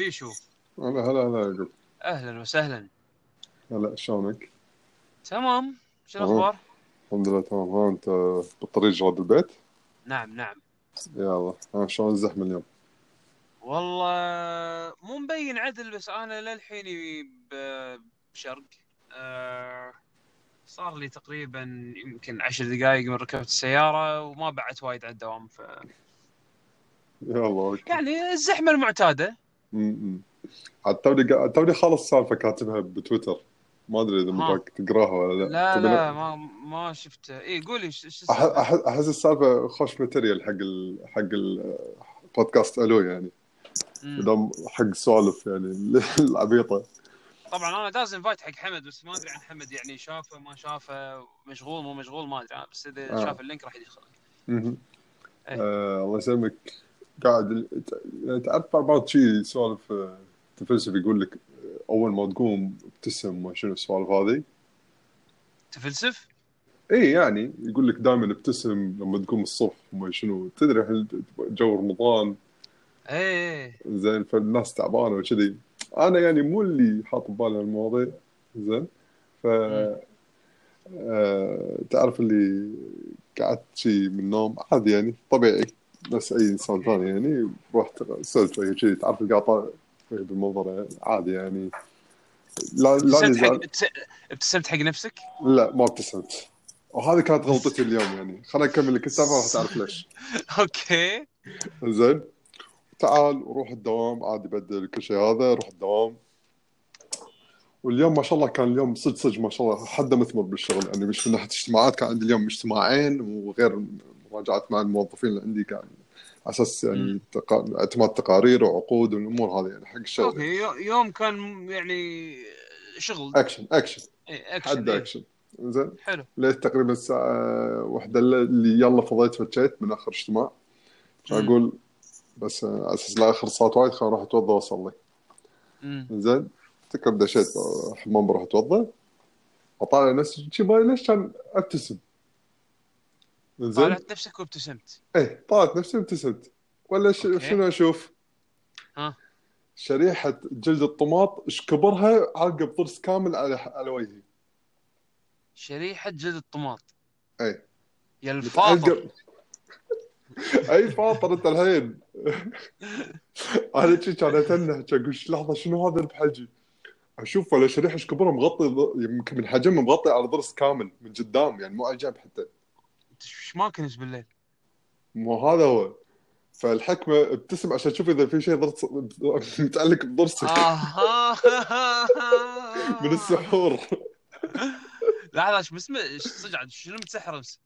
بيشو هلا هلا هلا يعقوب أهلا وسهلا هلا شلونك؟ تمام شو. الأخبار؟ الحمد لله تمام ها أنت بالطريق جراد البيت؟ نعم نعم يلا ها شلون الزحمة اليوم؟ والله مو مبين عدل بس أنا للحين بشرق آه، صار لي تقريبا يمكن عشر دقائق من ركبت السيارة وما بعت وايد على الدوام ف يلا okay يعني الزحمة المعتادة عاد توني قا- توني خالص سالفة كاتبها بتويتر ما أدري إذا ها. متاكد تقراها ولا لا لا تبي لا ما ما شفت اي قولي ش- شو أح- السالفة؟ أح- أحس السالفة خوش material حق ال... حق البودكاست ألو يعني مم. دام حق سوالف يعني العبيطة طبعا أنا داز invite حق حمد بس ما أدري عن حمد يعني شافه ما شافه مشغول مو مشغول ما أدري بس إذا آه. شاف ال link راح يدخل مهم. إيه. آه الله يسلمك قاعد يعني تعرف بعض شيء سوالف آه، تفلسف يقول لك آه، أول ما تقوم ابتسم ما شنو السوالف هذه؟ تفلسف؟ إي يعني يقول لك دائما ابتسم لما تقوم الصبح وما شنو. تدري الحين جو رمضان؟ إيه زين فالناس تعبانة وكذي. أنا يعني مو اللي حاط ببالي المواضيع. زين ف آه تعرف اللي قعدت شي من النوم؟ عادي يعني طبيعي. بس أي إنسان. ثاني يعني رحت شوي شي تعرف طالع شوي بالمنظر عادي يعني. لا لا ابتسمت حق ابتسمت نفسك؟ لا ما ابتسمت. وهذه كانت غلطتي اليوم يعني. خليني أكمل الكتابه راح تعرف ليش. أوكي. زين. تعال وروح الدوام عادي بدل كل شيء هذا روح الدوام. واليوم ما شاء الله كان اليوم صدق صدق ما شاء الله حد مثمر بالشغل. يعني مش من ناحية اجتماعات كان عندي اليوم اجتماعين وغير مراجعات مع الموظفين اللي عندي كان على أساس يعني. اعتماد تقارير وعقود والأمور هذه يعني حق الشغل. okay يو- يوم كان يعني شغل. action action إيه اكشن حد إيه. اكشن زين. حلو. ليت تقريبا الساعة واحدة اللي يلا فضيت فتشيت من آخر اجتماع. أقول بس على أساس لا أخر صوت وايد خليني أروح اتوضا وأصلي. زين. افتكر دشيت حمام بروح اتوضا أطالع نفسي شي بالي ليش كان أبتسم؟ زين؟ طالعت نفسك وابتسمت. إيه طالعت نفسي ابتسمت ولا ش... شنو أشوف؟ ها. شريحة جلد الطماط إيش كبرها؟ عقب ضرس كامل على على وجهي. شريحة جلد الطماط. اي يا الفاطر. أي فاطر أنت الحين؟ أنا شي كان أتنه أقول "ش- لحظة شنو هذا بحجي؟ أشوف ولا شريحة إيش كبرها مغطي يمكن من حجم مغطي على ضرس كامل من قدام يعني مو على الجنب حتى. انت إيش ما كنت بالليل؟ مو هذا هو. فالحكمة ابتسم عشان تشوف إذا في شيء ضرس متعلق بضرسك. أها من السحور. لحظة إيش اسمه؟ صدق شنو متسحر امس؟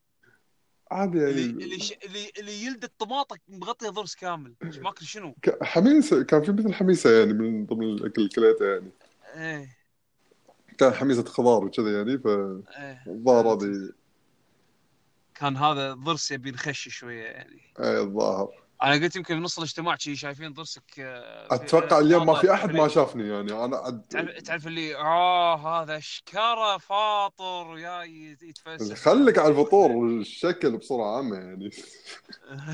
عادي يعني. اللي ش... اللي اللي يلد الطماطة مغطية ضرس كامل. إيش ماكل شنو؟ ك- حميسة كان في مثل حميسة يعني من ضمن الأكل اللي كليته يعني. إيه. كان حميسة خضار وكذا يعني فالظاهر إيه. هذه كان هذا ضرس يبي نخش شوية يعني. اي الظاهر. أنا قلت يمكن بنص الاجتماع شي شايفين ضرسك آه، أتوقع اليوم ما في أحد ما. شافني يعني. أنا عد... تعرف تعرف اللي آه هذا شكره فاطر جاي يتفلسف. خليك على الفطور والشكل بصورة عامة يعني.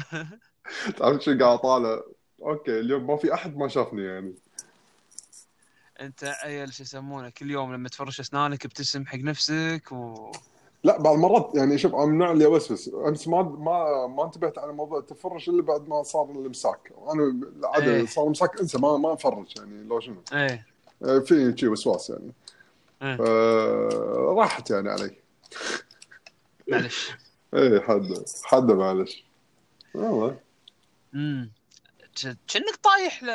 تعرف شو قاعد طالع أوكي اليوم ما في أحد ما شافني يعني. أنت عيل شو يسمونه؟ كل يوم لما تفرش أسنانك ابتسم حق نفسك و لا بعض المرات يعني شوف أنا من النوع اللي أوسوس. أمس ما ما ما انتبهت على موضوع التفرش إلا بعد ما صار الامساك أنا العادة إيه. صار امساك أنسى ما ما أفرش يعني لو شنو. إيه. آه، في شيء وسواس يعني. ف- راحت يعني علي. معلش. اي حد حد معلش. والله امم كأنك طايح ل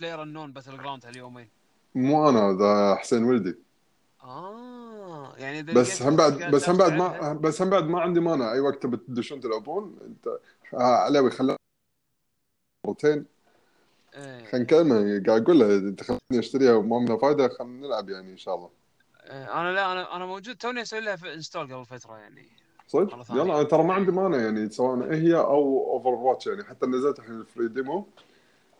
PlayerUnknown Battleground هاليومين؟ مو أنا ذا حسين ولدي. آه يعني بس هم بعد بس هم بعد ما بس هم بعد ما عندي مانع. أي وقت بتدشون تلعبون انت آه، علاوي خلنا مرتين إيه. خلينا نكلمه. قاعد أقول له إنت خليني اشتريها وما منها فايدة خلينا نلعب يعني إن شاء الله. إيه، أنا لا أنا أنا موجود توني أسوي لها install قبل فترة يعني. صدق؟ يلا أنا ترى ما عندي مانع يعني سواء هي أو Overwatch يعني. حتى نزلت الحين ال free demo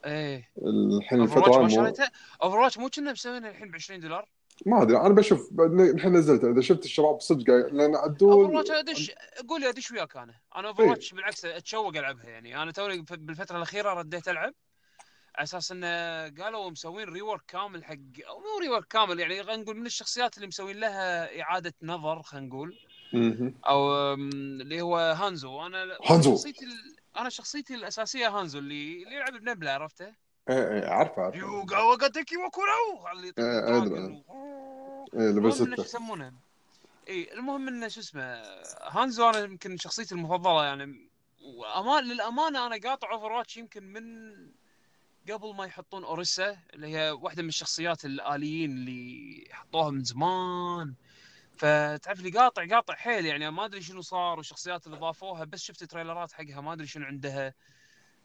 إيه. الحين Overwatch الفترة ما. شريتها؟ Overwatch مو كنا مسوينها الحين ب 20 دولار؟ ما أدري أنا بشوف الحين نزلته إذا شفت الشباب صدق لأن Over عدول watch ادش قول لي ادش وياك أنا أنا Over إيه. watch بالعكس أتشوق ألعبها يعني أنا توني بالفترة الأخيرة رديت ألعب على أساس انه قالوا مسوين rework كامل حق أو مو rework كامل يعني خلينا نقول من الشخصيات اللي مسوين لها إعادة نظر خلينا نقول. أو اللي هو هانزو أنا هانزو. شخصيتي ال... أنا شخصيتي الأساسية هانزو اللي اللي يلعب بنبلة عرفته؟ إيه إيه عارفه عارفه. يوغا 我が敵を喰らう اللي إيه،. و- إيه المهم لبس إنه شو سته يسمونه؟ اي المهم إنه شو اسمه هانزو أنا يمكن شخصيتي المفضلة يعني. وامان للأمانة أنا قاطع Overwatch يمكن من قبل ما يحطون أوريسا اللي هي واحدة من الشخصيات الآليين اللي حطوها من زمان. فتعرف لي قاطع قاطع حيل يعني. ما أدري شنو صار والشخصيات اللي ضافوها بس شفت تريلرات حقها ما أدري شنو عندها.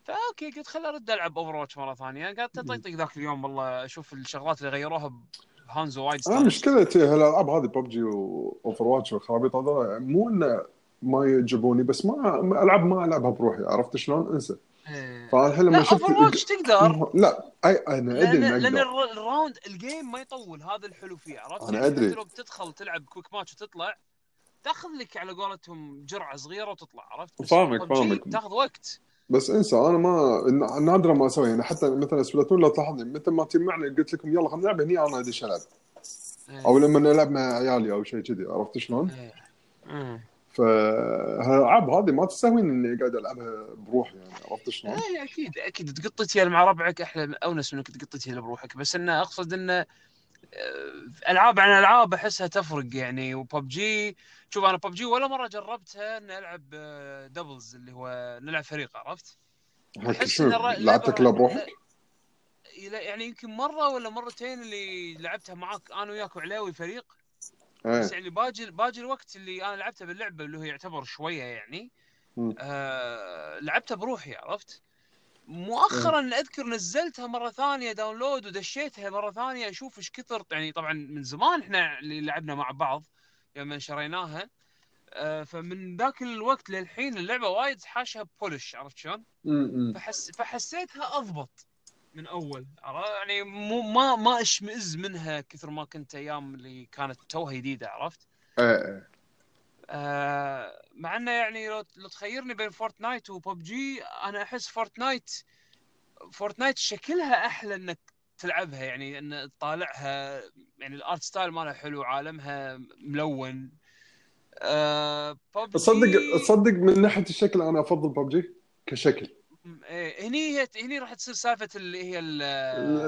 ف okay قلت خل أرد ألعب Overwatch مرة ثانية قعدت اطيطق ذاك اليوم والله أشوف الشغلات اللي غيروها بهانزو وايد أنا. مشكلتي هالالعاب هذه PUBG و Overwatch والخرابيط هذول مو انه ما يعجبوني بس ما ألعاب ما ألعبها بروحي عرفت شلون؟ انسى إيه. فانا الحين لما لا شفت Overwatch تقدر لا اي أنا أدري لأن ال r- ال round ال game ما يطول هذا الحلو فيه عرفت؟ أنا يعني. حتى لو بتدخل تلعب quick match وتطلع تاخذ لك على قولتهم جرعة صغيرة وتطلع عرفت؟ فاهمك- فاهمك. تاخذ وقت بس انسى أنا ما نادرا ما أسوي يعني حتى مثلا Splatoon لو تلاحظني متى ما تجمعني قلت لكم يلا خلينا نلعب هني أنا ادش العب إيه. أو لما نلعب مع عيالي أو شيء كذي عرفت شلون؟ إيه. إيه. فالالعاب هذه ما تستهويني إني قاعد ألعبها بروحي يعني عرفت شلون؟ اي أكيد أكيد تقطتها مع ربعك أحلى أونس من إنك تقطتها بروحك بس انه أقصد انه ألعاب عن ألعاب أحسها تفرق يعني وببجي شوف أنا ببجي ولا مرة جربتها إني ألعب آه، doubles اللي هو نلعب فريق عرفت؟ اللعبة- كلها بروحك؟ لا- يعني يمكن مرة ولا مرتين اللي لعبتها معاك أنا وياك وعلاوي فريق بس إيه يعني باجي باجي الوقت اللي أنا لعبته باللعبة اللي هو يعتبر شوية يعني. آه لعبتها بروحي عرفت؟ مؤخرا أذكر نزلتها مرة ثانية داونلود ودشيتها مرة ثانية أشوف إيش كثر يعني طبعا من زمان إحنا اللي لعبنا مع بعض لما شريناها آه فمن ذاك الوقت للحين اللعبة وايد حاشها بولش عرفت شلون؟ م- م. فحس فحسيتها أضبط من أول؟ يعني مو ما ما أشمئز منها كثر ما كنت أيام اللي كانت توها جديدة عرفت؟ آه مع إنه يعني لو, لو تخيرني بين Fortnite و PUBG أنا أحس Fortnite Fortnite شكلها أحلى إنك تلعبها يعني إن تطالعها يعني ال art style مالها حلو عالمها ملون آه ببجي تصدق تصدق من ناحية الشكل أنا أفضل ببجي كشكل إيه هني هي هني راح تصير سالفة اللي هي ال-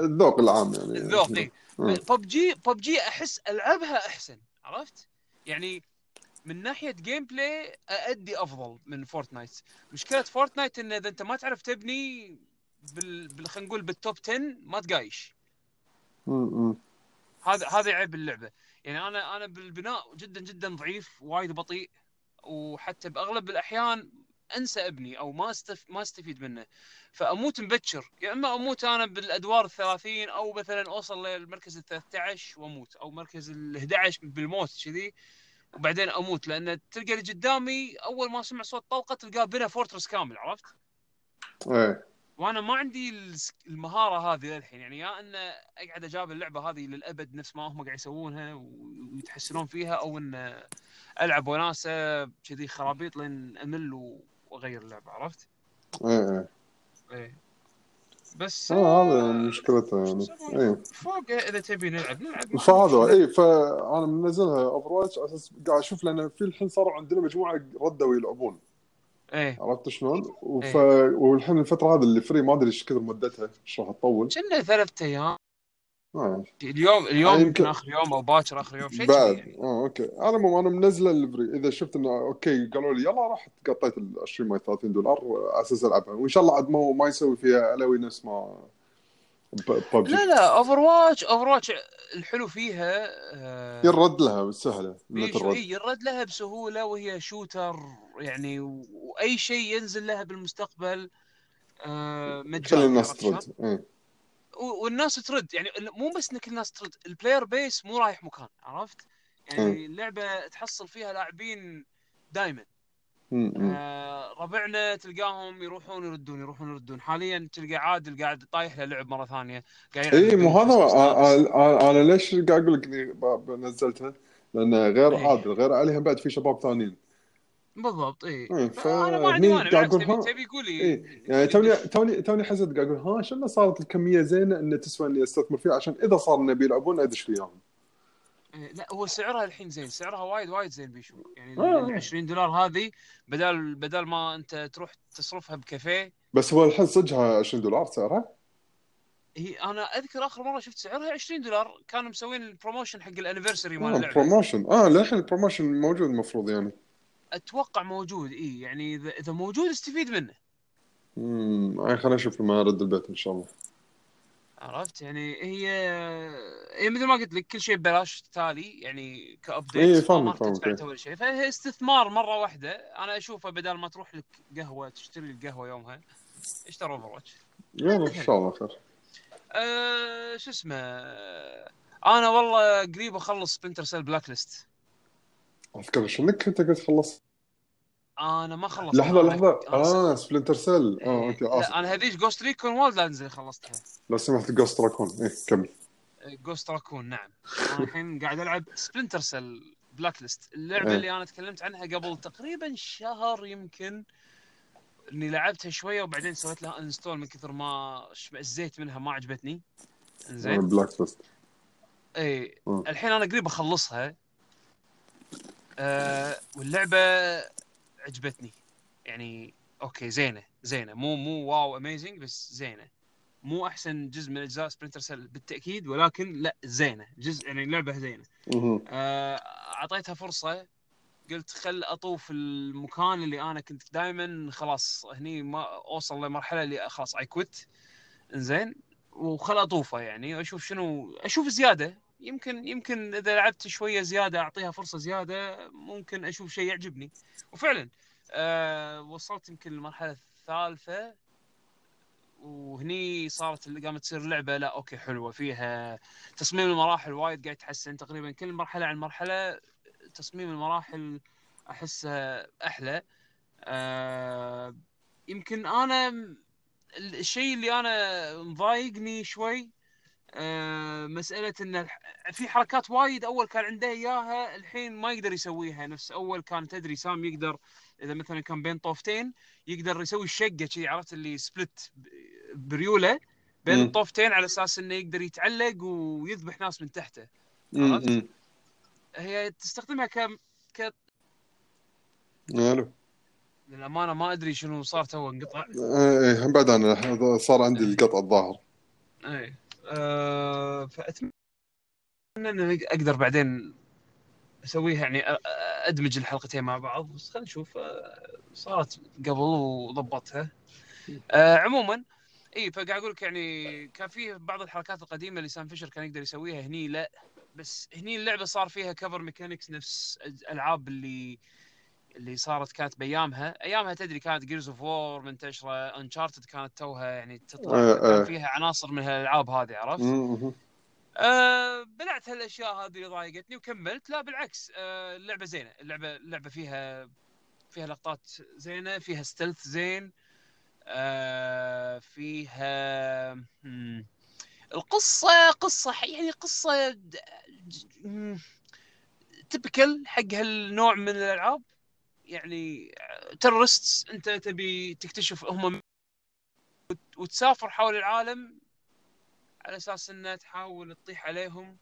الذوق العام يعني الذوق اي. PUBG PUBG أحس ألعبها أحسن عرفت؟ يعني من ناحية gameplay ادي أفضل من Fortnite مشكلة Fortnite إن إذا أنت ما تعرف تبني بال, بال... خلينا نقول بال top 10 ما تقايش. هذا هذا عيب اللعبة. يعني أنا أنا بالبناء جدا جدا ضعيف وايد بطيء وحتى بأغلب الأحيان أنسى أبني أو ما استف... ما أستفيد منه. فأموت مبكر. يا إما أموت أنا بالأدوار الثلاثين أو مثلا أوصل للمركز ال 13 وأموت أو مركز ال 11 بالموت كذي. وبعدين أموت لأن تلقى اللي قدامي أول ما سمع صوت طلقة تلقاه بنى فورترس كامل عرفت؟ إيه وأنا ما عندي المهارة هذه للحين يعني يا ان أقعد أجاب اللعبة هذه للأبد نفس ما هم قاعد يسوونها ويتحسنون فيها أو إن ألعب وناسة كذي خرابيط لين أمل وأغير اللعبة عرفت؟ إيه إيه إيه بس آه هذا مشكلته يعني إيه فوق إذا تبي نلعب نلعب فهذا اي فأنا منزلها Overwatch على أساس قاعد أشوف لأن في الحين صاروا عندنا مجموعة ردوا يلعبون. إيه عرفت شلون؟ وف... إيه. والحين الفترة هذه اللي free ما أدري إيش كثر مدتها إيش راح تطول كنها ثلاث أيام آه. اليوم اليوم آه، يمكن آخر يوم أو باكر آخر يوم شيء بعد. يعني آه okay. على العموم أنا منزله ال free. إذا شفت إنه okay قالوا لي يلا رحت قطيت ال 20 ما 30 دولار على أساس ألعبها. وإن شاء الله عاد ما ما يسوي فيها علوي نفس ما ببجي. لا لا Overwatch Overwatch الحلو فيها آه، يرد لها سهله ترد. إيه، يرد لها بسهولة وهي shooter يعني وأي شيء ينزل لها بالمستقبل آه، خلي مجاني الناس؟ ترد. و- والناس ترد يعني مو بس إن كل الناس ترد ال player base مو رايح مكان عرفت؟ يعني اللعبة تحصل فيها لاعبين دائما. آه ربعنا تلقاهم يروحون يردون يروحون يردون حاليا تلقى عادل قاعد طايح له لعب مرة ثانية قاعد اي مو هذا أنا ليش قاعد أقول لك نزلتها؟ لأن غير إيه. عادل غير عليهم بعد في شباب ثانيين بالضبط اي إيه، أنا ما عندي فهني مانع تبي ها؟ تبي يقول لي إيه يعني توني توني توني حسيت قاعد أقول ها شنو صارت الكمية زينة انه تسوى إني استثمر فيها؟ عشان إذا صار إنه بيلعبون ادش فيهم. إيه، لا هو سعرها الحين زين سعرها وايد وايد زين بيشو. يعني آه. ال 20 دولار هذه بدل بدل ما أنت تروح تصرفها بكافيه. بس هو الحين صدقها 20 دولار سعرها؟ هي أنا أذكر آخر مرة شفت سعرها 20 دولار كانوا مسوين ال promotion حق ال anniversary مال آه اللعبة. promotion آه للحين ال promotion موجود المفروض يعني. أتوقع موجود اي يعني إذا إذا موجود استفيد منه. امم يعني خلينا نشوف لما ارد البيت إن شاء الله. عرفت؟ يعني هي هي مثل ما قلت لك كل شيء ببلاش تالي يعني ك update فاهمك، راح فاهمك، تدفع إيه. شيء. فهي استثمار مرة واحدة. أنا أشوفه بدل ما تروح لك قهوة تشتري القهوه يومها اشتري Overwatch. يلا إن شاء الله خير. أه شو اسمه؟ أنا والله قريب أخلص سبنتر سيل بلاك ليست اذكر شنك انت قلت خلص أنا ما خلصت. لحظة لحظة. آه Splinter Cell آه إيه، okay لا أنا هذيك Ghost Recon Wildlands اللي خلصتها. لو سمحت Ghost Recon إيه كمل. Ghost Recon نعم. أنا الحين قاعد ألعب Splinter Cell Blacklist اللعبة إيه. اللي أنا تكلمت عنها قبل تقريبا شهر يمكن إني لعبتها شوية وبعدين سويت لها uninstall من كثر ما اشمئزيت منها ما عجبتني. زين Blacklist اي. الحين أنا قريب أخلصها. آه واللعبة عجبتني. يعني okay زينة زينة. مو مو wow amazing بس زينة. مو أحسن جزء من أجزاء Splinter Cell بالتأكيد ولكن لا زينة. جزء يعني اللعبة زينة. آه، أعطيتها فرصة. قلت خل أطوف المكان اللي أنا كنت دائما خلاص هني ما أوصل لمرحلة اللي خلاص اي كويت إنزين. وخل أطوفه يعني. واشوف شنو أشوف زيادة. يمكن يمكن إذا لعبت شوية زيادة أعطيها فرصة زيادة ممكن أشوف شيء يعجبني. وفعلا أه وصلت يمكن المرحله الثالثة وهني صارت قامت تصير اللعبه لا أوكي حلوة فيها تصميم المراحل وايد قاعد يتحسن. تقريبا كل مرحلة عن مرحلة تصميم المراحل احسه أحلى. أه يمكن أنا الشيء اللي أنا مضايقني شوي مسألة إن في حركات وايد أول كان عنده إياها الحين ما يقدر يسويها. نفس أول كان تدري سام يقدر إذا مثلا كان بين طوفتين يقدر يسوي الشقة شي عرفت اللي سبلت بريولة بين. الطوفتين على أساس إنه يقدر يتعلق ويذبح ناس من تحته. عرفت؟ هي تستخدمها ك ك ألو للأمانة ما أدري شنو صار تو انقطع. إيه بعد أنا صار عندي القطع الظاهر. اي أه فأتمنى ان أقدر بعدين أسويها يعني أدمج الحلقتين مع بعض بس خلينا نشوف أه، صارت قبل وضبطها. أه عموما إي فقاعد أقول لك يعني كان فيه بعض الحركات القديمة اللي Sam Fisher كان يقدر يسويها هني لا بس هني اللعبة صار فيها cover mechanics نفس الالعاب اللي اللي صارت كانت بأيامها أيامها تدري كانت Gears of War منتشره Uncharted كانت توها يعني تطلع آه، آه. كان فيها عناصر من هالألعاب هذه عرفت؟ أه بلعت هالأشياء هذه اللي ضايقتني وكملت لا بالعكس أه اللعبة زينة اللعبة اللعبة فيها فيها لقطات زينة فيها ستيلث زين أه فيها مم. القصة قصة يعني قصة تبكل حق هالنوع من الألعاب يعني ترست أنت تبي تكتشف هم وت- وتسافر حول العالم على أساس إنه تحاول تطيح عليهم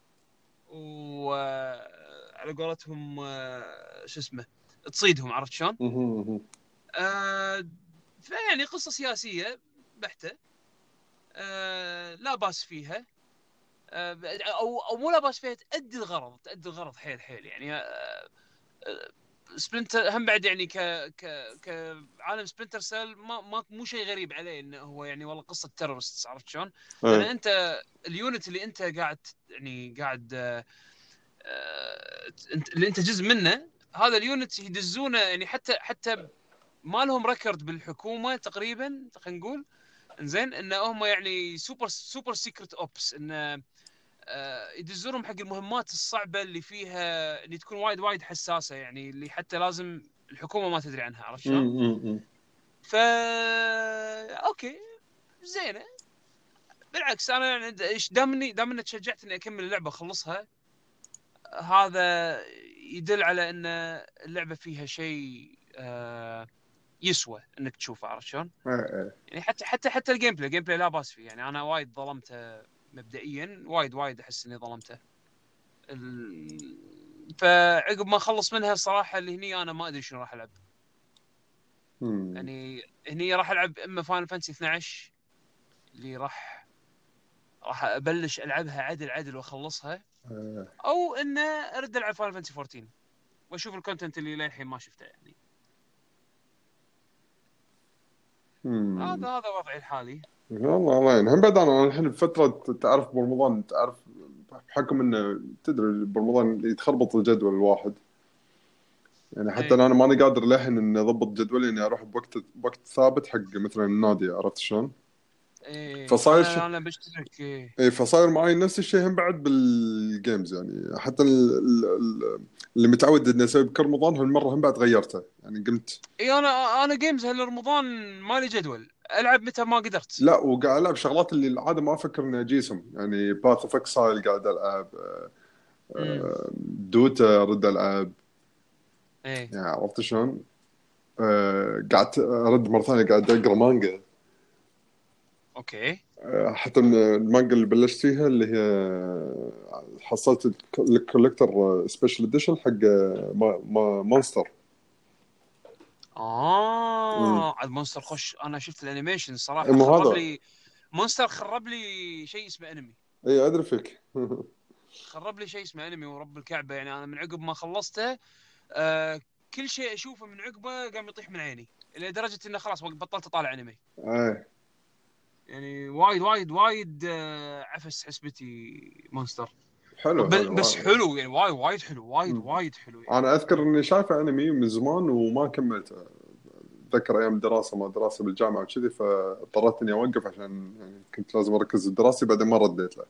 وعلى قولتهم آه، شو اسمه تصيدهم عرفت شلون؟ آه فيعني قصة سياسية بحتة. آه لا بأس فيها. آه أو أو مو لا بأس فيها تأدي الغرض تأدي الغرض حيل حيل يعني. آه آه Splinter هم بعد يعني ك ك كعالم Splinter Cell ما, ما مو شيء غريب عليه إنه هو يعني والله قصة terrorist عرفت شلون؟ لأن إيه. أنت ال unit اللي أنت قاعد يعني قاعد آه، آه، انت اللي أنت جزء منه هذا ال unit يدزونه يعني حتى حتى ما لهم record بالحكومة تقريبا خلينا نقول إنزين إن هم يعني super super secret ops إن آه، يدزونهم حق المهمات الصعبة اللي فيها اللي تكون وايد وايد حساسة يعني اللي حتى لازم الحكومة ما تدري عنها عرفت شلون؟ فا okay زينة بالعكس أنا يعني إيش دامني دام انك تشجعت إني أكمل اللعبة أخلصها هذا يدل على إن اللعبة فيها شيء آه يسوى إنك تشوفه عرفت شلون؟ إيه إيه. يعني حتى حتى حتى ال gameplay ال gameplay لا بأس فيه يعني أنا وايد ظلمته مبدئيا وايد وايد أحس إني ظلمته ال... فعقب ما أخلص منها الصراحه اللي هني أنا ما أدري شنو راح ألعب مم. يعني هني راح ألعب إما Final Fantasy 12 اللي راح راح أبلش ألعبها عدل عدل وأخلصها إيه. أو إنه أرد ألعب Final Fantasy 14 وأشوف ال content اللي للحين ما شفته يعني. هذا هذا وضعي الحالي والله الله يعين هم بعد أنا الحين بفترة تعرف برمضان تعرف بحكم إنه تدري برمضان يتخربط الجدول الواحد يعني حتى إيه. أنا ماني قادر للحين إني أضبط جدولي إني أروح بوقت بوقت ثابت حق مثلا النادي عرفت شلون؟ إيه فصاير أنا, ش- أنا بشترك إيه. اي فصاير معي نفس الشيء هم بعد بال games يعني حتى ال- ال- ال- اللي متعود إني أسوي بكل رمضان هالمرة هم بعد غيرته يعني قمت اي أنا أنا games هالرمضان مالي جدول ألعب متى ما قدرت. لا وقاعد ألعب شغلات اللي العادة ما أفكر إني أجيسهم. يعني Path of Exile قاعد ألعب آه، آه، Dota أرد ألعب. إيه. يعني عرفت شلون؟ آه، قعدت أرد مرة ثانية قاعد أقرأ مانجا. okay. آه، حتى المانجا اللي بلشت فيها اللي هي حصلت ال collector special edition حق آه، ما- ما- مونستر آه عاد Monster خوش. أنا شفت ال animation الصراحه مو خرب هذا. لي Monster خرب لي شيء اسمه انمي اي أدري فيك. خرب لي شيء اسمه انمي ورب الكعبة. يعني أنا من عقب ما خلصته آه كل شيء أشوفه من عقبه قام يطيح من عيني لدرجة إنه خلاص بطلت أطالع انمي إيه. يعني وايد وايد وايد آه عفس حسبتي Monster. حلو ب- حلو. بس حلو يعني وايد وايد حلو وايد. وايد حلو يعني. أنا أذكر إني شايفه أنمي من زمان وما كملته أتذكر أيام الدراسة ما دراسة بالجامعة وكذي فاضطريت إني أوقف عشان يعني كنت لازم أركز بدراستي بعدين ما رديت له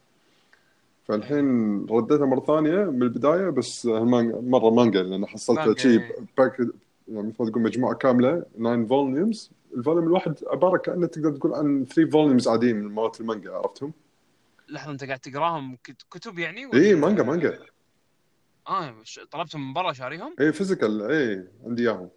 فالحين رديته مرة ثانية من البداية بس مرة مانجا لأن حصلت شيء إيه. pack يعني مثل ما تقول مجموعة كاملة 9 volumes ال volume الواحد عباره كأنه تقدر تقول عن 3 volumes عاديين من مالت المانجا عرفتهم؟ لحظة أنت قاعد تقراهم كت- كتب يعني؟ اي ولا- إيه، مانجا مانجا. آه طلبتهم من برا شاريهم؟ اي physical اي عندي إياهم.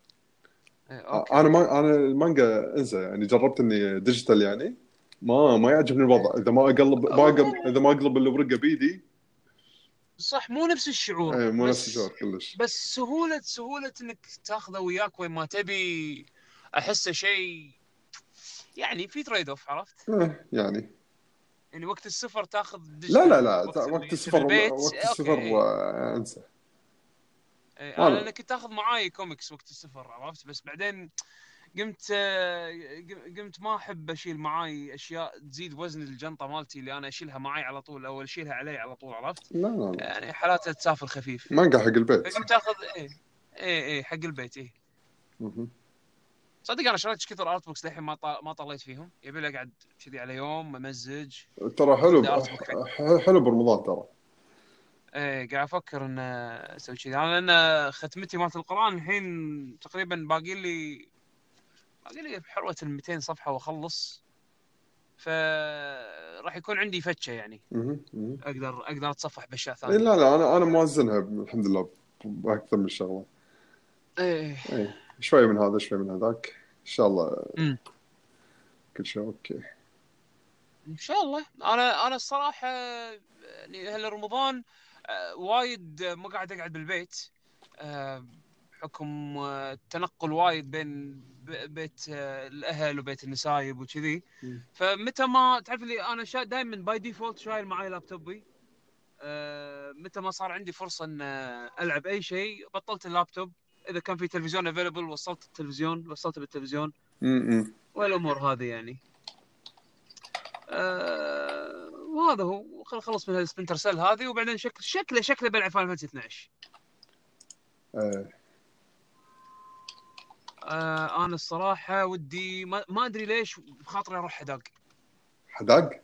إيه، okay. أنا ما أنا المانجا إنسى يعني جربت إني digital يعني. ما ما يعجبني الوضع. إذا ما أقلب ما أقلب إذا ما أقلب الورقه بايدي صح مو نفس الشعور اي مو نفس الشعور كلش. بس سهولة سهولة إنك تاخذه وياك وين ما تبي. أحسه شيء يعني في trade off عرفت؟ إيه، يعني. يعني وقت السفر تاخذ لا لا لا وقت, وقت السفر وقت. السفر انسى إيه، أنا. أنا كنت اخذ معاي كوميكس وقت السفر عرفت بس بعدين قمت قمت ما أحب أشيل معاي أشياء تزيد وزن الجنطة مالتي اللي أنا أشيلها معاي على طول أو أشيلها علي على طول عرفت؟ لا لا لا يعني حالاتها تسافر خفيف مانجا حق البيت فقمت اخذ إيه إيه إيه حق البيت مهم. صدق أنا شريت كثر art books للحين ما ما طليت فيهم. يبي لي اقعد كذي على يوم امزج ترى حلو حلو برمضان ترى. إيه قاعد أفكر ان أسوي كذي. أنا لأن ختمتي مالت القرآن الحين تقريبا باقي لي باقي لي بحروه ال 200 صفحة وأخلص. فراح يكون عندي فتشة يعني. أقدر أقدر أتصفح بأشياء إيه ثانية لا لا أنا أنا موزنها الحمد لله بأكثر من شغلة. إيه. إيه. شوي من هذا شوي من هذاك. إن شاء الله. أمم. كل شيء أوكي. إن شاء الله. أنا أنا الصراحة يعني هالرمضان آه، وايد ما قاعد أقعد بالبيت. آه، بحكم آه، التنقل وايد بين بيت الأهل وبيت النسايب وكذي. فمتى ما تعرف لي أنا دائما by default شايل معي لابتوبي متى ما صار عندي فرصة إن ألعب أي شيء بطلت اللابتوب. إذا كان في تلفزيون available وصلت التلفزيون وصلته بالتلفزيون. امم والأمور هذه يعني. آه وهذا هو. خل خلص من ال Splinter Cell هذه وبعدين شكل شكله شكله بلعب Final Fantasy 12 إيه آه أنا الصراحة ودي ما, ما أدري ليش بخاطري أروح حداق. حداق؟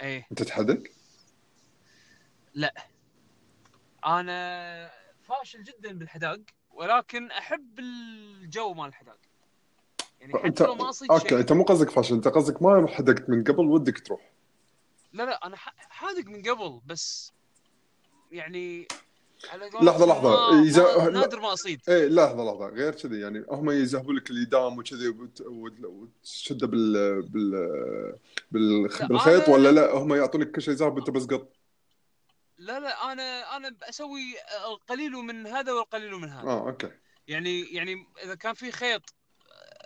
إيه. أنت تحدق؟ أنا فاشل جدا بالحداق. ولكن أحب الجو مال الحداق يعني انت حتى لو ما أصيد أوكي شيء. أنت مو قصدك فاشل أنت قصدك ما حدقت من قبل ودك تروح. لا لا أنا حادق من قبل بس يعني على لحظة، لحظة. ما- إذا- ما-. نادر ما أصيد. إيه لحظة لحظة. غير كذي يعني هم يذهبوا لك الإدام وكذي وت- وت- وتشده بال بال بال بالخيط ولا لا؟ هم يعطونك كل شيء ذهب انت بس قط. لا لا أنا أنا أسوي القليل من هذا والقليل من هذا آه أوكي يعني يعني إذا كان في خيط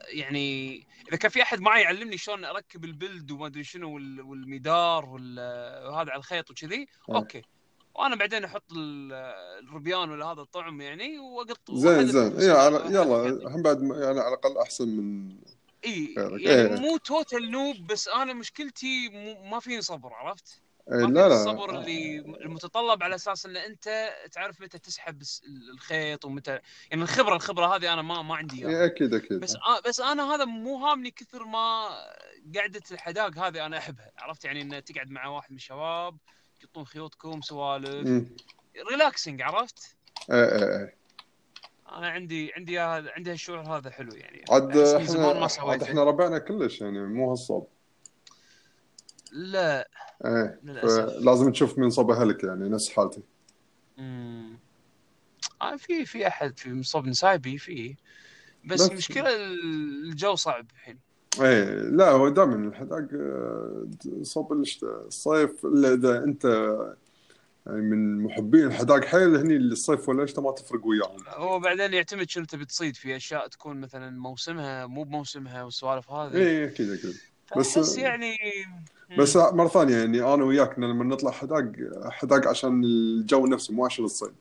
يعني إذا كان في أحد معي يعلمني شلون أركب البلد وما أدري شنو وال- والمدار وال- وهذا على الخيط وكذي آه. أوكي وأنا بعدين أحط ال- الربيان ولا هذا الطعم يعني واقط زين زين اللي- على- يلا هم بعد يعني على الأقل أحسن من إي. يعني إيه. مو توتال نوب بس أنا مشكلتي مو ما فيني صبر عرفت؟ لا لا. الصبر اللي المتطلب على أساس إن أنت تعرف متى تسحب الخيط ومتى يعني الخبرة الخبرة هذه أنا ما ما عندي إياها. أكيد أكيد. بس آه بس أنا هذا مو هامني كثر ما قعدة الحداق هذه أنا أحبها. عرفت يعني انه تقعد مع واحد من الشباب يقطون خيوطكم سوالف. ريلاكسنج عرفت؟ إيه إيه إيه أنا عندي عندي هذا عندي هالشعور هذا حلو يعني. عاد زمان إحنا ما عاد إحنا ربعنا كلش يعني مو هالصوب. لا إيه للأسف. لازم تشوف من صوب أهلك يعني نفس حالتي. امم آه في في أحد في مصاب نسايبي في. بس المشكلة الجو صعب الحين. إيه لا هو دائما الحداق آه، صوب الشتاء الصيف إلا إذا أنت يعني من محبين الحداق حيل هني الصيف ولا الشتاء ما تفرق وياهم. هو بعدين يعتمد شنو تبي تصيد في أشياء تكون مثلا موسمها مو بموسمها والسوالف هذه. إيه أكيد أكيد. بس- يعني بس مرة ثانية يعني أنا وياك لما نطلع حداق حداق عشان الجو نفسه مو عشان الصيد.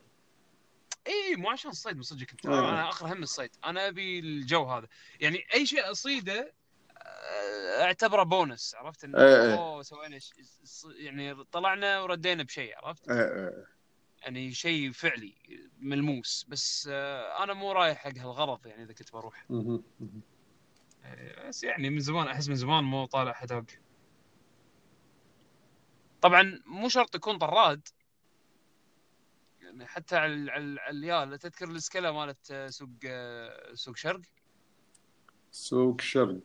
إي مو عشان الصيد من صدقك أنت. آه. أنا آخر هم الصيد. أنا أبي الجو هذا. يعني أي شيء أصيده آه، أعتبره بونس عرفت؟ إنه إيه. أوه سوينا ش- يعني طلعنا وردينا بشيء عرفت؟ إيه إيه يعني شيء فعلي ملموس. بس آه، أنا مو رايح حق هالغرض يعني إذا كنت بروح. بس يعني من زمان أحس من زمان مو طالع حداق. طبعا مو شرط يكون طراد. يعني حتى على اليال تذكر السكله مالت آه، سوق آه، سوق شرق؟ سوق شرق.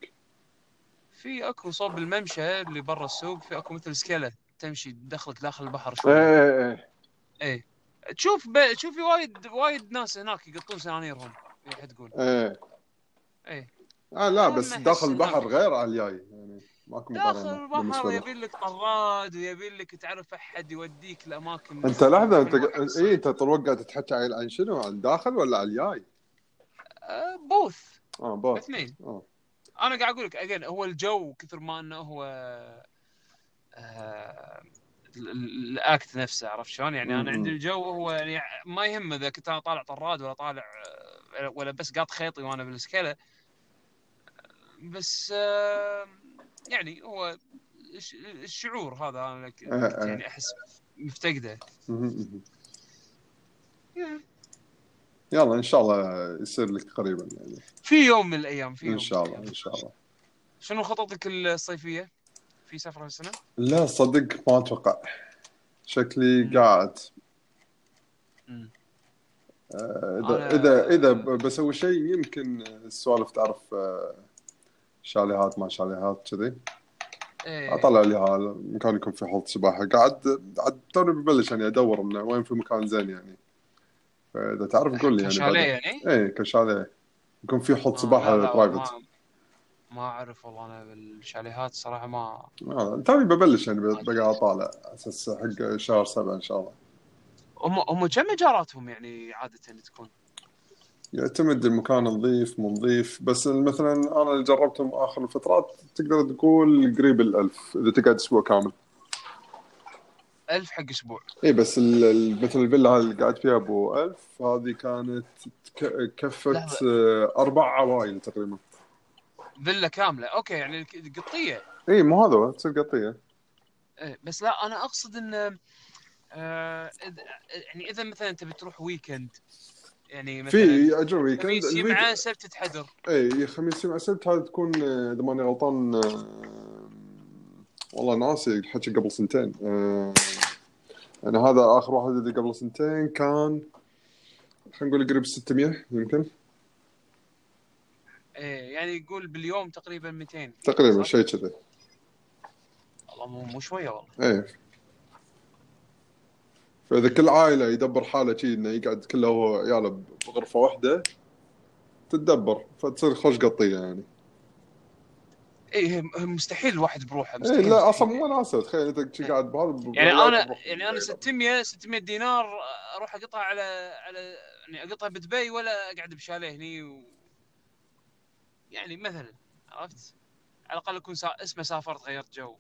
في أكو صوب الممشى اللي برا السوق في أكو مثل سكله تمشي تدخلك داخل البحر شوي. إيه إيه إيه. تشوف ب... تشوف في وايد وايد ناس هناك يقطون سنانيرهم يحدقون إيه. إيه. آه لا بس داخل البحر غير على الجاي يعني ماكو داخل البحر يبي لك طراد ويبي لك تعرف أحد يوديك الاماكن أنت لحظة أنت اي انت طول الوقت قاعد تتحكي عن شنو؟ عن داخل ولا على الجاي؟ آه، بوث آه بوث اثنين. آه. أنا قاعد أقول لك اجين هو الجو كثر ما إنه هو آه، ال- ال- الأكت نفسه عرفت شلون؟ يعني أنا. عندي الجو هو يعني ما يهم إذا كنت أنا طالع طراد ولا طالع آه، ولا بس قاط خيطي وأنا بالسكيلة. بس آه، يعني هو الش- الشعور هذا أنا آه، آه. يعني أحس مفتقده. يلا إن شاء الله يصير لك قريبا يعني في يوم من الأيام في يوم إن شاء الله. إن شاء الله شنو خططك الصيفية؟ في سفره هالسنة؟ لا صدق ما أتوقع شكلي مم. قاعد مم. آه، أنا- إذا إذا اذا بسوي شيء يمكن السوالف تعرف آه، شاليهات ما شاليهات كذي. إيه. أطلع لي هذا مكان يكون في حوض سباحة. قاعد عاد توني ببلش يعني أدور انه وين في مكان زين يعني. فإذا تعرف قول لي يعني كشاليه. يعني؟ إيه كشاليه. يكون في حوض آه، سباحة لا برايفت ما أعرف والله أنا بالشاليهات صراحة ما. آه، توني ببلش يعني بقى أطالع. أساس حق شهر سبعة إن شاء الله. هم هم كم ايجاراتهم يعني عادة تكون؟ يعتمد المكان نظيف مو نظيف. بس مثلا أنا اللي جربتهم آخر الفترات تقدر تقول قريب الألف إذا تقعد أسبوع كامل. ألف حق أسبوع. اي بس مثل الفيلا اللي قاعد فيها أبو ألف هذه كانت كفت أربع عوائل تقريبا. فيلا كاملة. okay يعني القطيه اي مو هذا تصير قطية. إيه بس لا أنا أقصد إن آه يعني إذا مثلا انت بتروح weekend يعني مثلا في اجر weekend خميس جمعه سبت تحدر اي خميس جمعه سبت هذه تكون آه، إذا ماني غلطان آه، والله ناسي الحكي قبل سنتين. آه، أنا هذا آخر واحد اللي قبل سنتين كان خلينا نقول قريب 600 يمكن. إيه يعني يقول باليوم تقريبا 200 تقريبا؟ شيء كذي. والله مو شوية والله. إيه. فإذا كل عائلة يدبر حاله شيء إنه يقعد كله هو عياله بغرفة واحدة تتدبر فتصير خوش قطية يعني اي مستحيل الواحد بروحه اي مستحيل لا مستحيل. أصلا مو وناسه تخيل انت شي قاعد بهذا يعني بروحك أنا يعني أنا بالليل. 600 600 دينار أروح أقطها على على يعني أقطها بدبي ولا أقعد بشاليه هني و... يعني مثلا عرفت؟ على الأقل اكون سا... اسمه سافرت غيرت جو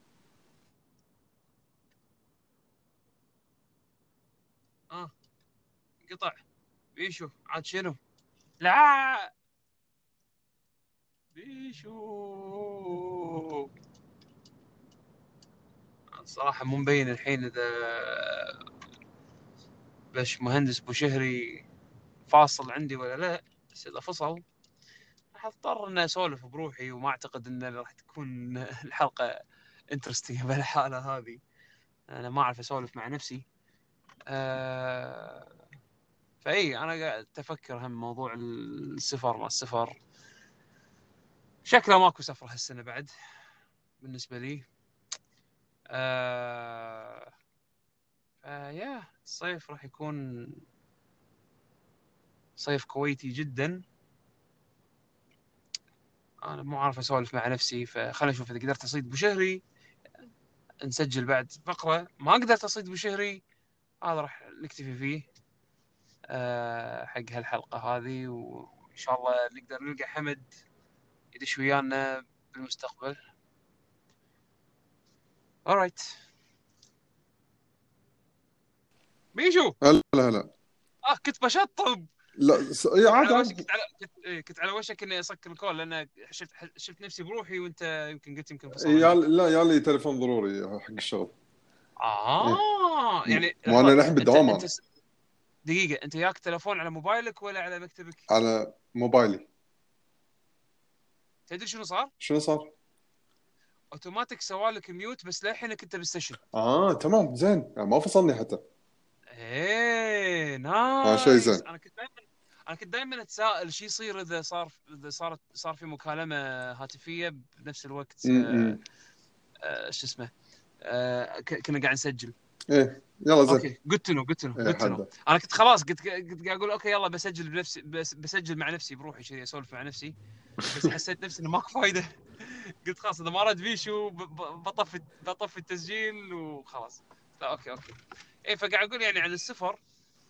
آه قطع. بيشو عاد شنو؟ لا. بيشو. صراحة مو مبين الحين إذا باش مهندس بوشهري فاصل عندي ولا لا بس إذا فصل راح أضطر إني أسولف بروحي وما أعتقد إن راح تكون الحلقة انترستنج بالحالة هذه. أنا ما أعرف أسولف مع نفسي. آه فاي أنا قاعد أفكر هم موضوع السفر ما السفر. شكله ماكو سفر هالسنة بعد بالنسبة لي. آه فيا الصيف راح يكون صيف كويتي جدا. أنا مو عارف أسولف مع نفسي فخلينا نشوف إذا قدرت أصيد بشهري نسجل بعد فقرة. ما قدرت أصيد بشهري هذا راح نكتفي فيه. آه حق هالحلقة هذه وإن شاء الله نقدر نلقى حمد يدش ويانا بالمستقبل. Alright بيشو هلا هلا. آه كنت بشطب. لا س... إيه عادي على عادي كنت على كنت, إيه، كنت على وشك إني أسكر الكول لأن شفت شفت نفسي بروحي وأنت يمكن قلت يمكن فصلت. يا لا يا لي تليفون ضروري حق الشغل. آه إيه. يعني نحن أنت- بالدوام أنت أنا. دقيقة أنت ياك تلفون على موبايلك ولا على مكتبك؟ على موبايلي تدري شنو صار؟ شنو صار؟ أوتوماتيك سوالك mute بس للحين كنت بال session. آه تمام زين يعني ما فصلني حتى إيه nice آه، شيء زين. أنا كنت دائما أنا كنت دائما أتساءل شو يصير إذا صار إذا صارت صار في مكالمة هاتفية بنفس الوقت آه،. آه، شو اسمه آه، كنا قاعد نسجل. إيه يلا زين. okay. قلت له قلت له إيه قلت له أنا كنت خلاص قلت كنت قاعد أقول okay يلا بسجل بنفسي بس بسجل مع نفسي بروحي كذي أسولف مع نفسي. بس حسيت نفسي إنه ماكو فايدة. قلت خلاص إذا ما رد بيشو بطفي بطفي التسجيل وخلاص. لا okay okay. اي فقاعد أقول يعني عن السفر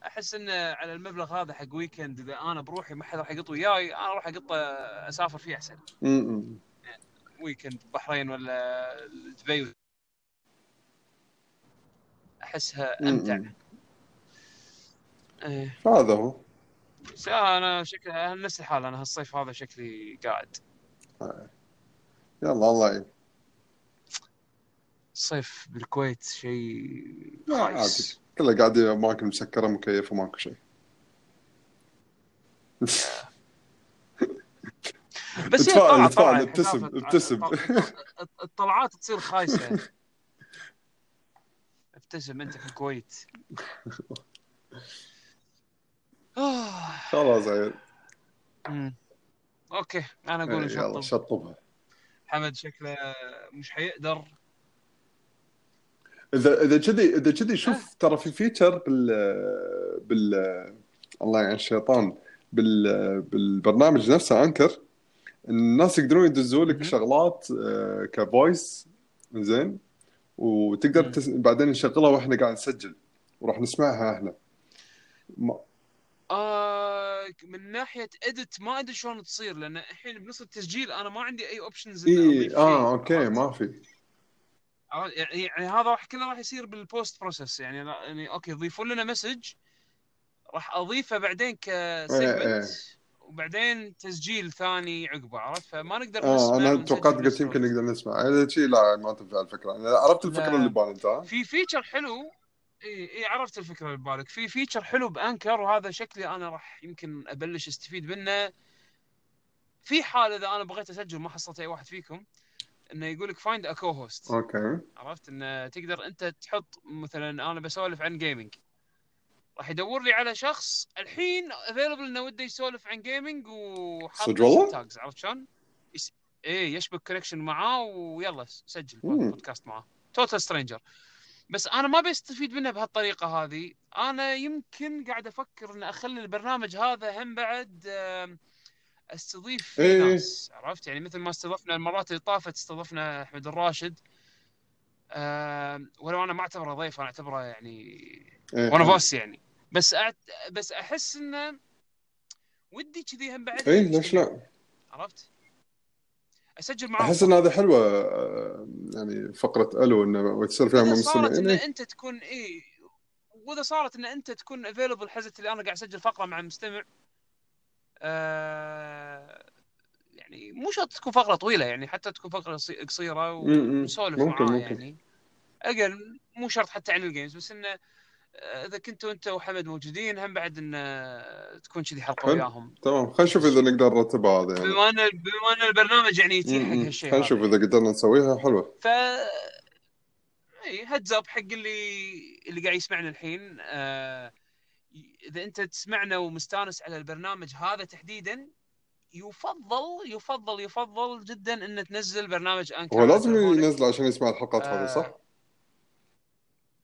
أحس انه على المبلغ هذا حق weekend إذا أنا بروحي ما حد راح يقط وياي أنا راح أقط أسافر فيه أحسن. weekend بحرين ولا دبي أحسها أمتع. إيه. هذا هو. بس أنا شكل نفس الحال أنا هالصيف هذا شكلي قاعد. يلا الله يعين. الصيف بالكويت شيء عادي. خايس كله قاعد ماكل مسكرة مكيف وماكو شيء. بس هي ابتسم ابتسم. الط- الطلعات تصير خايسة. ابتسم انت في الكويت. خلاص عيل. أوكي أنا أقول إيه، يلا شطبها حمد شكله مش حيقدر إذا إذا كذي إذا كذي شوف آه. ترى في فيتشر بال بال الله يعين الشيطان بال بالبرنامج نفسه انكر الناس يقدرون يدزوا لك. شغلات آه، كفويس زين وتقدر. تس... بعدين نشغلها وإحنا قاعد نسجل وراح نسمعها إحنا ما... آه من ناحية ادت ما أدري شلون تصير لأن الحين بنص التسجيل أنا ما عندي أي options اي آه okay؟ ما في؟ يعني يعني هذا راح كله راح يصير بال post process يعني يعني okay ضيفوا لنا message راح أضيفه بعدين إيه ك segment إيه وبعدين تسجيل ثاني عقبه عرفت؟ فما نقدر آه نسمع أنا ونسجل توقعت قلت يمكن نقدر نسمع. هذا شيء لا ما تنفع الفكرة. أنا عرفت الفكرة اللي ها؟ في feature حلو. إي إي عرفت الفكرة اللي ببالك في feature حلو ب Anchor وهذا شكلي أنا راح يمكن أبلش أستفيد منه. في حال إذا أنا بغيت أسجل ما حصلت أي واحد فيكم إنه يقول لك find a co-host okay. عرفت؟ إنه تقدر أنت تحط مثلا أنا بسولف عن gaming راح يدور لي على شخص الحين available إنه وده يسولف عن gaming وحاط صدق نفس والله؟ ال tags عرفت شلون؟ يس... إيه يشبك connection معاه ويلا سجل مم. بودكاست معاه total stranger بس أنا ما بستفيد منها بهالطريقة هذه أنا يمكن قاعد أفكر ان أخلي البرنامج هذا هم بعد استضيف إيه. ناس عرفت يعني مثل ما استضفنا المرات اللي طافت استضفنا أحمد الراشد آم، ولو أنا ما أعتبره ضيف أنا أعتبره يعني إيه، وأنا حلو. بوس يعني بس أعت... بس أحس انه ودي كذي هم بعد اي ليش لا عرفت؟ أسجل معاهم أحس إن هذه حلوة يعني فقرة ألو انه تصير فيها مع اذا صارت إن إيه. أنت تكون اي وإذا صارت إن أنت تكون available حزت اللي أنا قاعد أسجل فقرة مع المستمع آه يعني مو شرط تكون فقرة طويلة يعني حتى تكون فقرة قصي- قصيرة. ونسولف معاه يعني أقل مو شرط حتى عن ال games بس انه إذا كنتوا أنت وحمد موجودين هم بعد إن آه، تكون كذي حلقة. وياهم تمام خلينا نشوف إذا نقدر نرتبها هذا يعني بما إن بما إن البرنامج يعني يتيح حق. هالشيء خلينا نشوف إذا قدرنا نسويها حلوة ف إي هيدز اب حق اللي اللي قاعد يسمعنا الحين آه إذا أنت تسمعنا ومستانس على البرنامج هذا تحديدا يفضل يفضل يفضل جدا إن تنزل برنامج انكر هو لازم. ينزل عشان يسمع الحلقات هذه آه. صح؟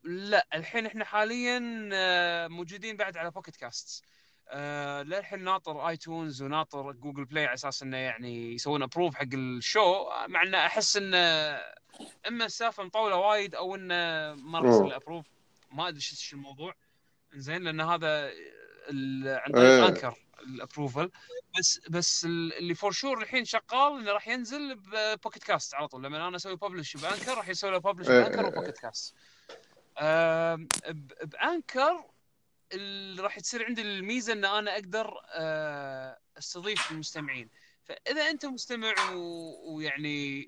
لا الحين إحنا حاليا آه، موجودين بعد على Pocket Cast آه للحين ناطر iTunes وناطر Google Play على أساس إنه يعني يسوون approve حق ال show. مع إنه أحس إنه إما السالفة مطولة وايد أو إنه ما راح يصير أوه. له approve ما أدري إيش الموضوع. زين لأن هذا ال- عن طريق إيه. Anchor ال approval بس بس ال- اللي for sure الحين شغال إنه راح ينزل ب Pocket Cast على طول. لما أنا أسوي publish ب Anchor راح يسوي له publish إيه، ب Anchor إيه، و Pocket Cast ب Anchor راح تصير عندي الميزة إن أنا أقدر آه، أستضيف المستمعين. فإذا أنت مستمع ويعني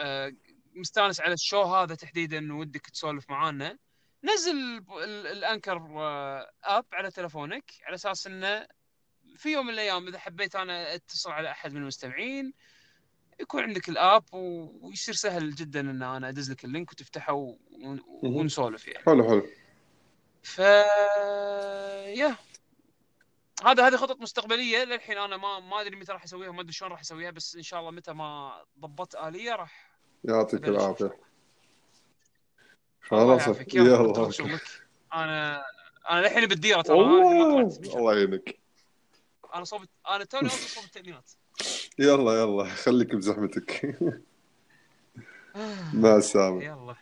آه، مستانس على ال show هذا تحديدا ودك تسولف معانا نزل ال- ال- ال Anchor آه، app على تلفونك على أساس إنه في يوم من الأيام إذا حبيت أنا أتصل على أحد من المستمعين يكون عندك ال app ويصير سهل جدا إن أنا أدز لك ال link وتفتحه و- ونسولف يعني. حلو حلو. ف يا. هذا هذه خطط مستقبلية. للحين أنا ما ما أدري متى راح أسويها ما أدري شلون راح أسويها بس إن شاء الله متى ما ضبطت آلية راح يعطيك العافية. خلاص. يلا أنا أنا للحين بالديره ترى. الله يعينك. أنا صوب أنا توني صوب التامينات يلا يلا خليك بزحمتك. مع السلامة. يلا.